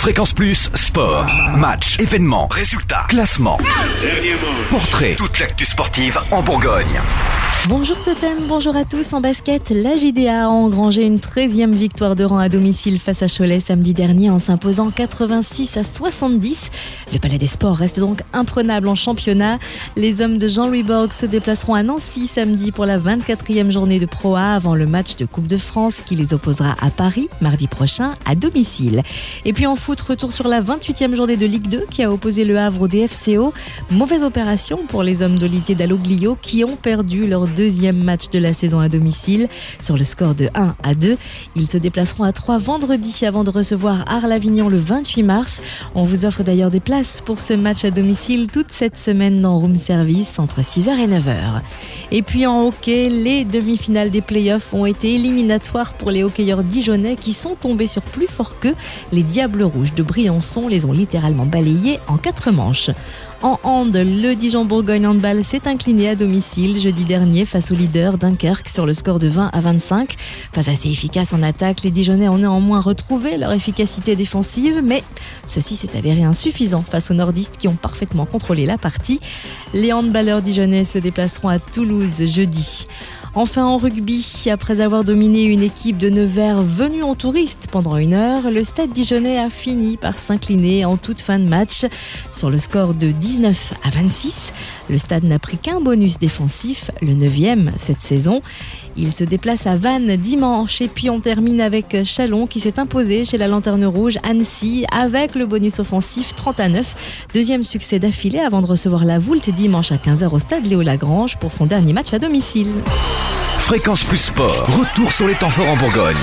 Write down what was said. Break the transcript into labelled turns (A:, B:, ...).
A: Fréquence Plus, sport, match, événements, résultats, classement, portrait, toute l'actu sportive en Bourgogne.
B: Bonjour Totem, bonjour à tous. En basket, la JDA a engrangé une 13e victoire de rang à domicile face à Cholet samedi dernier en s'imposant 86 à 70. Le Palais des Sports reste donc imprenable en championnat. Les hommes de Jean-Louis Borg se déplaceront à Nancy samedi pour la 24e journée de Pro A avant le match de Coupe de France qui les opposera à Paris mardi prochain à domicile. Et puis en foot, retour sur la 28e journée de Ligue 2 qui a opposé le Havre au DFCO. Mauvaise opération pour les hommes d'Olivier Dalloglio qui ont perdu leur deuxième match de la saison à domicile sur le score de 1 à 2. Ils se déplaceront à 3 vendredi avant de recevoir Arles-Avignon le 28 mars. On vous offre d'ailleurs des places pour ce match à domicile toute cette semaine dans Room Service entre 6h et 9h. Et puis en hockey, les demi-finales des playoffs ont été éliminatoires pour les hockeyeurs dijonnais qui sont tombés sur plus fort qu'eux. Les Diables Rouges de Briançon les ont littéralement balayés en quatre manches. En hand, le Dijon Bourgogne Handball s'est incliné à domicile jeudi dernier face au leader Dunkerque sur le score de 20 à 25. Pas assez efficace en attaque, les Dijonnais ont néanmoins retrouvé leur efficacité défensive, mais ceci s'est avéré insuffisant face aux nordistes qui ont parfaitement contrôlé la partie. Les handballeurs dijonnais se déplaceront à Toulouse jeudi. Enfin en rugby, après avoir dominé une équipe de Nevers venue en touriste pendant une heure, le Stade Dijonais a fini par s'incliner en toute fin de match sur le score de 19 à 26. Le Stade n'a pris qu'un bonus défensif, le 9e cette saison. Il se déplace à Vannes dimanche et puis on termine avec Chalon qui s'est imposé chez la Lanterne Rouge Annecy avec le bonus offensif 30 à 9. Deuxième succès d'affilée avant de recevoir la Voulte dimanche à 15h au stade Léo Lagrange pour son dernier match à domicile.
A: Fréquence Plus Sport, retour sur les temps forts en Bourgogne.